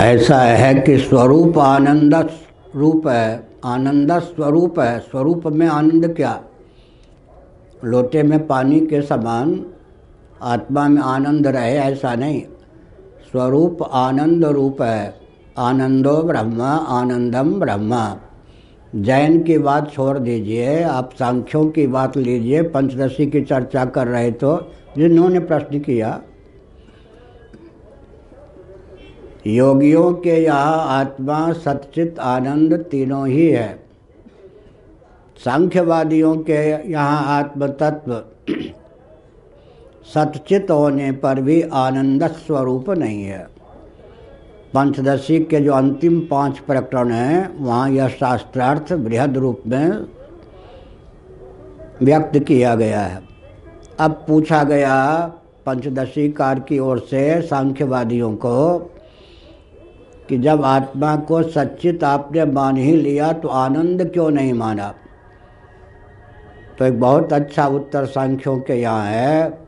ऐसा है कि स्वरूप आनंद रूप है, आनंद स्वरूप है। स्वरूप में आनंद क्या? लोटे में पानी के समान आत्मा में आनंद रहे ऐसा नहीं। स्वरूप आनंद रूप है। आनंदो ब्रह्म, आनंदम ब्रह्म। जैन की बात छोड़ दीजिए, आप सांख्यों की बात लीजिए, पंचदशी की चर्चा कर रहे तो जिन्होंने प्रश्न किया योगियों के यहाँ आत्मा, सच्चित आनंद तीनों ही है। सांख्यवादियों के यहाँ आत्म तत्व सच्चित होने पर भी आनंद स्वरूप नहीं है। पंचदशी के जो अंतिम पाँच प्रकरण हैं, वहाँ यह शास्त्रार्थ बृहद रूप में व्यक्त किया गया है। अब पूछा गया, पंचदशी कार की ओर से सांख्यवादियों को कि जब आत्मा को सच्चित आपने मान ही लिया तो आनंद क्यों नहीं माना? तो एक बहुत अच्छा उत्तर सांख्यों के यहाँ है,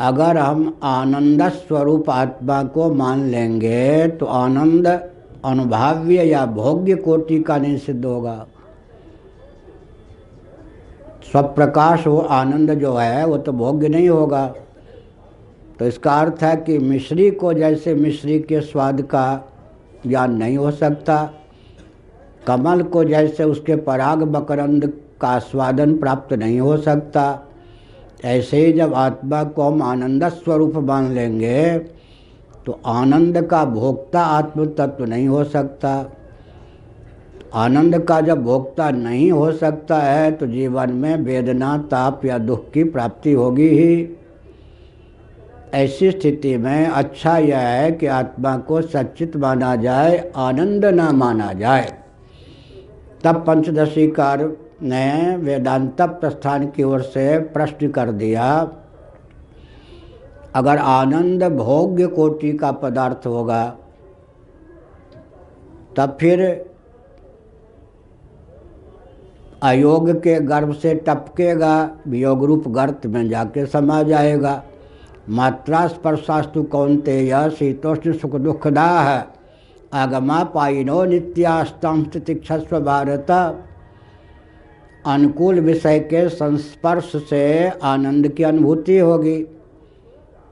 अगर हम आनंद स्वरूप आत्मा को मान लेंगे तो आनंद अनुभाव्य या भोग्य कोटि का नहीं सिद्ध होगा। स्वप्रकाश वो आनंद जो है, वो तो भोग्य नहीं होगा। तो इसका अर्थ है कि मिश्री को जैसे मिश्री के स्वाद का ज्ञान नहीं हो सकता, कमल को जैसे उसके पराग मकरंद का स्वादन प्राप्त नहीं हो सकता, ऐसे ही जब आत्मा को हम आनंद स्वरूप मान लेंगे तो आनंद का भोक्ता आत्म तत्व नहीं हो सकता। आनंद का जब भोक्ता नहीं हो सकता है तो जीवन में वेदना, ताप या दुख की प्राप्ति होगी ही। ऐसी स्थिति में अच्छा यह है कि आत्मा को सचित माना जाए, आनंद न माना जाए। तब पंचदशी कार ने वेदांत प्रस्थान की ओर से प्रश्न कर दिया, अगर आनंद भोग्य कोटि का पदार्थ होगा, तब फिर अयोग के गर्भ से टपकेगा, वियोग रूप गर्त में जाके समा जाएगा। मात्रा स्पर्शास्तु कौनते शीतोष्ण सुख दुखदाह आगमा पाइनो नित्यास्तम तिक्षस्व भारत। अनुकूल विषय के संस्पर्श से आनंद की अनुभूति होगी।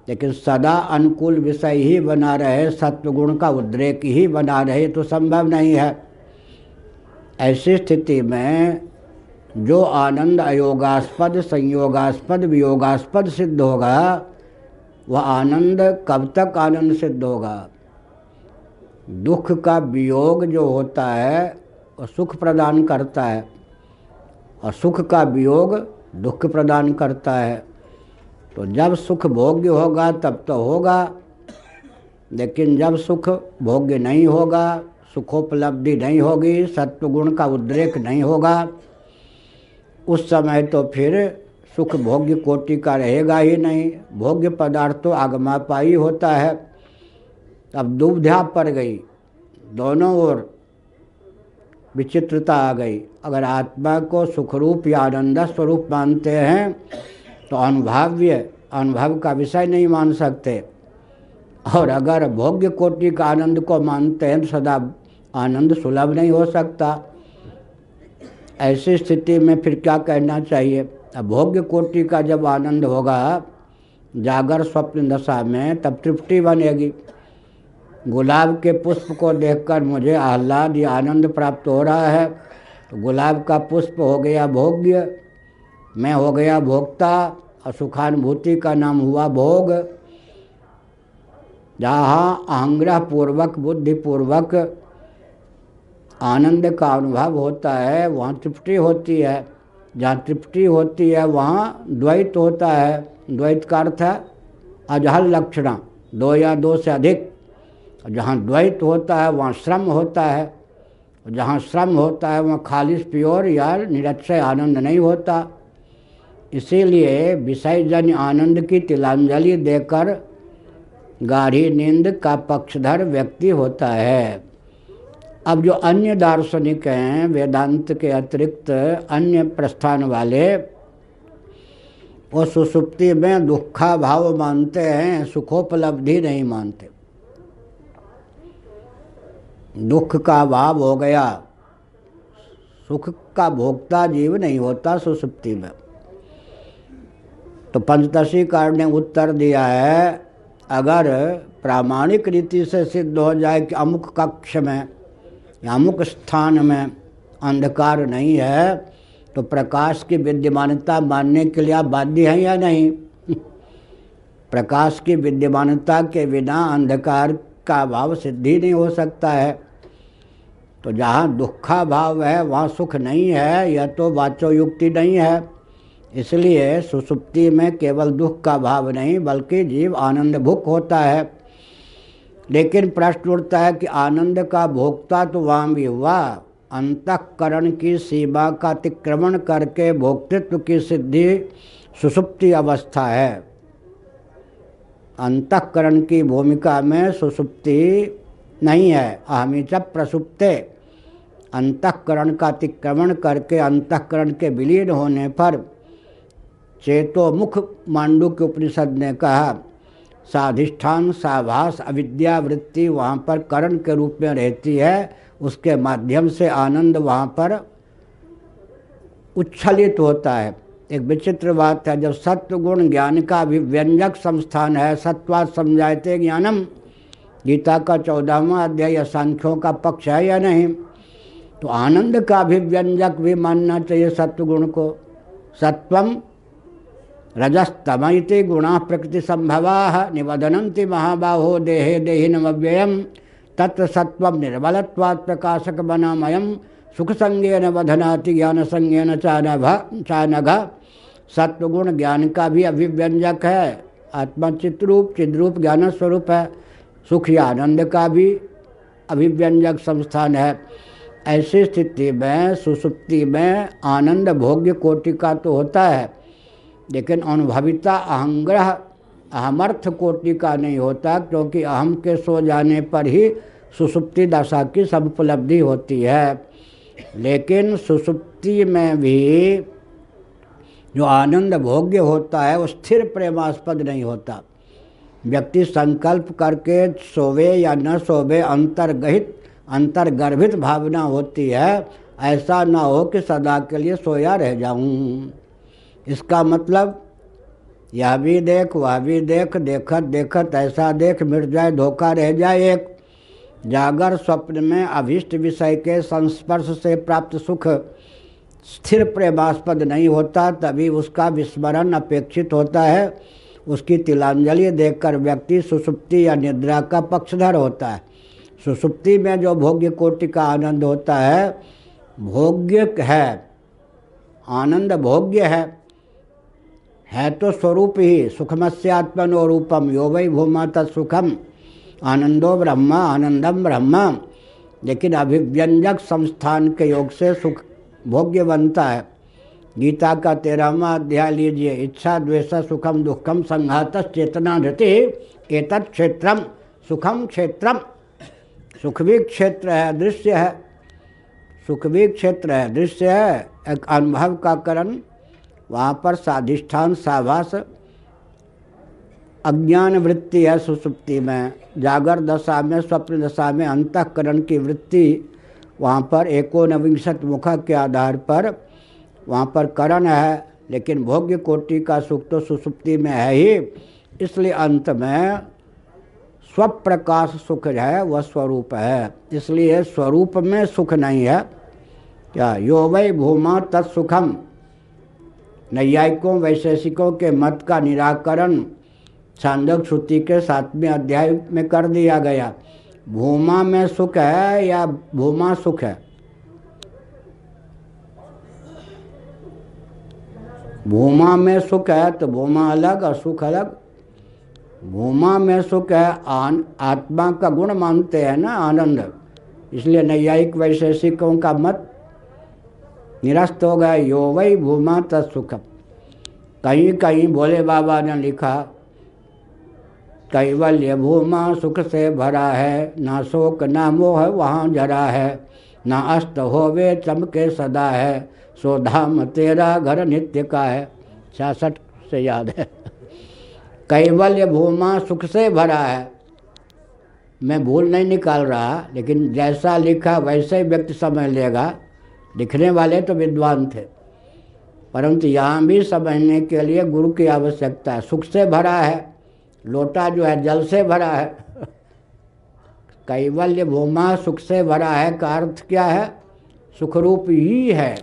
लेकिन सदा अनुकूल विषय ही बना रहे सत्वगुण का उद्रेक ही बना रहे तो संभव नहीं है। ऐसी स्थिति में जो आनंद अयोगास्पद, संयोगास्पद, वियोगास्पद सिद्ध होगा वह आनंद कब तक आनंद सिद्ध होगा? दुख का वियोग जो होता है, वह सुख प्रदान करता है। और सुख का वियोग दुख प्रदान करता है। तो जब सुख भोग्य होगा, तब तो होगा। लेकिन जब सुख भोग्य नहीं होगा, सुखोपलब्धि नहीं होगी, सत्वगुण का उद्रेक नहीं होगा, उस समय तो फिर सुख भोग्य कोटि का रहेगा ही नहीं। भोग्य पदार्थ तो आगमापाई होता है। अब दुविधा पड़ गई। दोनों ओर विचित्रता आ गई। अगर आत्मा को सुखरूप या आनंद स्वरूप मानते हैं तो अनुभाव्य, अनुभव का विषय नहीं मान सकते। और अगर भोग्य कोटि का आनंद को मानते हैं तो सदा आनंद सुलभ नहीं हो सकता। ऐसी स्थिति में फिर क्या कहना चाहिए? भोग्य कोटि का जब आनंद होगा, जागर स्वप्न दशा में, तब तृप्ति बनेगी। गुलाब के पुष्प को देखकर मुझे आह्लाद, या आनंद प्राप्त हो रहा है। तो गुलाब का पुष्प हो गया भोग्य, मैं हो गया भोक्ता और सुखानुभूति का नाम हुआ भोग। जहाँ अहंग्रह पूर्वक बुद्धिपूर्वक आनंद का अनुभव होता है, वहाँ तृप्ति होती है। जहाँ तृप्ति होती है, वहाँ द्वैत होता है। द्वैत का अर्थ है अजहल लक्षणा, दो या दो से अधिक। जहाँ द्वैत होता है, वहाँ श्रम होता है। जहाँ श्रम होता है, वहाँ खालिश, प्योर या निरक्षय आनंद नहीं होता। इसीलिए विषयजन्य आनंद की तिलांजलि देकर गाढ़ी नींद का पक्षधर व्यक्ति होता है। अब जो अन्य दार्शनिक हैं, वेदांत के अतिरिक्त अन्य प्रस्थान वाले, वो सुसुप्ति में दुखा भाव मानते हैं, सुखोपलब्धि नहीं मानते। दुख का भाव हो गया, सुख का भोक्ता जीव नहीं होता सुसुप्ति में। तो पंचदशी कार ने उत्तर दिया है, अगर प्रामाणिक रीति से सिद्ध हो जाए कि अमुक कक्ष में अमुक स्थान में अंधकार नहीं है तो प्रकाश की विद्यमानता मानने के लिए आप बाध्य हैं या नहीं? प्रकाश की विद्यमानता के बिना अंधकार का भाव सिद्धि नहीं हो सकता है। तो जहाँ दुखा भाव है, वहाँ सुख नहीं है यह तो वाचो युक्ति नहीं है। इसलिए सुसुप्ति में केवल दुख का भाव नहीं, बल्कि जीव आनंद भुक होता है। लेकिन प्रश्न उठता है कि आनंद का भोक्ता तो वहाँ भी हुआ अंतकरण की सीमा का अतिक्रमण करके भोक्तित्व की सिद्धि सुसुप्ति अवस्था है। अंतकरण की भूमिका में सुसुप्ति नहीं है अहमिच प्रसुप्ते। अंतकरण का अतिक्रमण करके अंतकरण के विलीन होने पर चेतो मुख मांडू के उपनिषद ने कहा साधिष्ठान, साभास, अविद्या वृत्ति वहाँ पर करण के रूप में रहती है। उसके माध्यम से आनंद वहाँ पर उच्छलित होता है। एक विचित्र बात है, जब सत्व गुण ज्ञान का अभिव्यंजक संस्थान है सत्वाद समझाते ज्ञानम। गीता का चौदहवा अध्याय सांख्यों का पक्ष है या नहीं? तो आनंद का अभिव्यंजक भी मानना चाहिए सत्वगुण को। सत्वम रजस्तमयते गुणा प्रकृति संभवा निवदनंति महाबाहो देहे देहि नव्ययम तत्र सत्व निर्बलत्वात् प्रकाशक बनामयम सुख संज्ञेन वधनाति ज्ञान संज्ञेन चानभ चानघ सत्वगुण ज्ञान का भी अभिव्यंजक है आत्मा चित्रूप चिद्रूप ज्ञान स्वरूप है सुख या आनंद का भी अभिव्यंजक संस्थान है। ऐसी स्थिति में, सुसुप्ति में आनंद भोग्य कोटि का तो होता है। लेकिन अनुभविता अहंग्रह, अहमर्थ कोटि का नहीं होता, क्योंकि अहम के सो जाने पर ही सुसुप्ति दशा की समुपलब्धि होती है। लेकिन सुसुप्ति में भी जो आनंद भोग्य होता है, वो स्थिर प्रेमास्पद नहीं होता। व्यक्ति संकल्प करके सोवे या न सोवे अंतर्गहित, अंतर्गर्भित भावना होती है, ऐसा ना हो कि सदा के लिए सोया रह जाऊँ। इसका मतलब यह भी देख, वह भी देख, देखत देखत, ऐसा देख, मिट जाए, धोखा रह जाए एक। जागर स्वप्न में अभिष्ट विषय के संस्पर्श से प्राप्त सुख स्थिर प्रेमास्पद नहीं होता, तभी उसका विस्मरण अपेक्षित होता है। उसकी तिलांजलि देखकर व्यक्ति सुसुप्ति या निद्रा का पक्षधर होता है। सुसुप्ति में जो भोग्य कोटि का आनंद होता है, भोग्य है, आनंद भोग्य है। है तो स्वरूप ही सुखमस्यात्मनो रूपम। यो वै भूमा तत्सुखम। आनंदो ब्रह्म, आनंदम ब्रह्म। लेकिन अभिव्यंजक संस्थान के योग से सुख भोग्य बनता है। गीता का तेरहवा अध्याय लीजिए। इच्छा, द्वेष, सुखम, दुखम, संघात, चेतना, धृति, एतत् क्षेत्रम, सुखम क्षेत्रम। सुख भी क्षेत्र है, दृश्य है। सुख भी क्षेत्र है, दृश्य है। एक अनुभव का करण वहाँ पर साधिष्ठान, साभास अज्ञान वृत्ति है सुसुप्ति में। जागर दशा में, स्वप्न दशा में अंतकरण की वृत्ति वहाँ पर एकोनविंशत मुख के आधार पर वहाँ पर करण है, लेकिन भोग्य कोटि का सुख तो सुसुप्ति में है ही। इसलिए अंत में स्वप्रकाश सुख है, वह स्वरूप है। इसलिए स्वरूप में सुख नहीं है। क्या यो वै भूमा तत्सुखम? नैयायिकों, वैशेषिकों के मत का निराकरण छांदक श्रुति के सातवें अध्याय में कर दिया गया। भूमा में सुख है या भूमा सुख है? भूमा में सुख है तो भूमा अलग और सुख अलग। भूमा में सुख है, आन, आत्मा का गुण मानते हैं ना, आनंद। इसलिए नैयायिक, वैशेषिकों का मत निरस्त हो गया यो वही भूमा तत्सुख कहीं कहीं भोले बाबा ने लिखा, कैवल्य भूमा सुख से भरा है, ना शोक ना मोह वहाँ जरा है, ना अस्त होवे चमके सदा है, सो धाम तेरा घर नित्य का है। छियासठ से याद है। कैवल्य भूमा सुख से भरा है। मैं भूल नहीं निकाल रहा, लेकिन जैसा लिखा वैसे ही व्यक्ति समझ लेगा। लिखने वाले तो विद्वान थे। परंतु यहाँ भी समझने के लिए गुरु की आवश्यकता है। सुख से भरा है, लोटा जो है जल से भरा है। कैवल्य भूमा सुख से भरा है का अर्थ क्या है? सुखरूप ही है।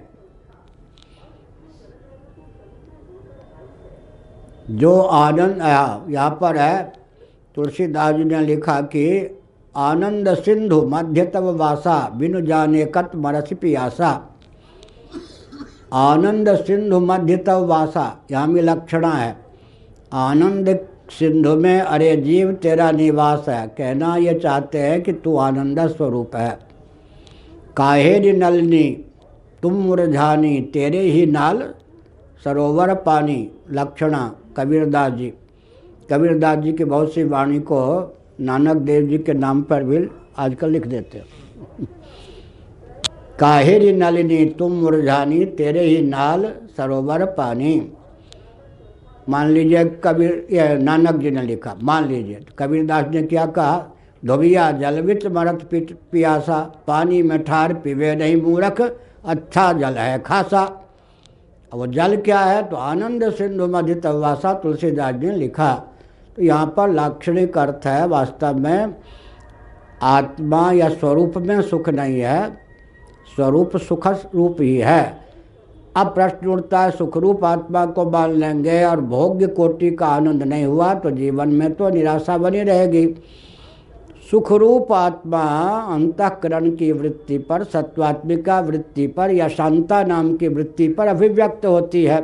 जो आनंद, यहाँ पर है, तुलसीदास जी ने लिखा कि आनंद सिंधु मध्यतव वासा, बिनु जाने कत मरस पियासा। आनंद सिंधु मध्यतव वासा यहाँ में लक्षणा है। आनंद सिंधु में, अरे जीव तेरा निवास है। कहना ये चाहते हैं कि तू आनंद स्वरूप है। काहेरी नलनी, तुम मुरझानी, तेरे ही नाल सरोवर पानी, लक्षणा, कबीरदास जी। कबीरदास जी की बहुत सी वाणी को नानक देव जी के नाम पर भी आजकल लिख देते हैं। काहेरी नलिनी तुम मुरझानी, तेरे ही नाल सरोवर पानी। मान लीजिए कबीर नानक जी ने लिखा, मान लीजिए कबीरदास ने क्या कहा? धोबिया जल विच मरत पियासा, पानी में ठार पीवे नहीं मूरख अच्छा जल है खासा। वो जल क्या है? तो आनंद सिंधु मध्य तवासा तुलसीदास ने लिखा तो यहाँ पर लाक्षणिक अर्थ है, वास्तव में आत्मा या स्वरूप में सुख नहीं है, स्वरूप सुख रूप ही है। अब प्रश्न उठता है, सुखरूप आत्मा को मान लेंगे और भोग्य कोटि का आनंद नहीं हुआ तो जीवन में तो निराशा बनी रहेगी। सुखरूप आत्मा अंतकरण की वृत्ति पर, सत्वात्मिका वृत्ति पर या शांता नाम की वृत्ति पर अभिव्यक्त होती है।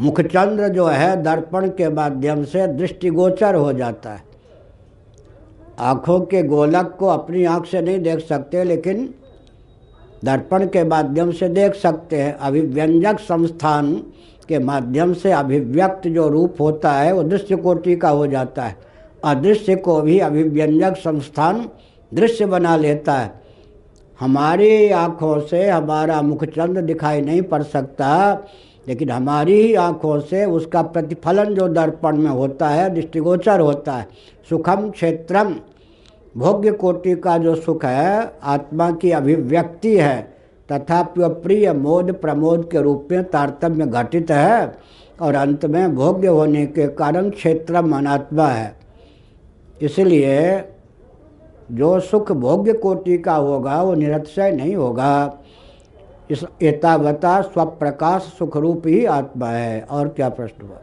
मुखचंद्र जो है दर्पण के माध्यम से दृष्टिगोचर हो जाता है। आँखों के गोलक को अपनी आँख से नहीं देख सकते, लेकिन दर्पण के माध्यम से देख सकते हैं। अभिव्यंजक संस्थान के माध्यम से अभिव्यक्त जो रूप होता है, वो दृश्य कोटि का हो जाता है। अदृश्य को भी अभिव्यंजक संस्थान दृश्य बना लेता है। हमारी आँखों से हमारा मुखचंद दिखाई नहीं पड़ सकता। लेकिन हमारी ही आँखों से उसका प्रतिफलन जो दर्पण में होता है, दृष्टिगोचर होता है, सुखम क्षेत्रम। भोग्य कोटि का जो सुख है, आत्मा की अभिव्यक्ति है वह प्रिय मोद प्रमोद के रूप में तारतम्य घटित है, और अंत में भोग्य होने के कारण क्षेत्रम अनात्मा है। इसलिए जो सुख भोग्य कोटि का होगा, वो निरक्षय नहीं होगा। इस एतावता स्वप्रकाश सुखरूप ही आत्मा है। और क्या प्रश्न हुआ?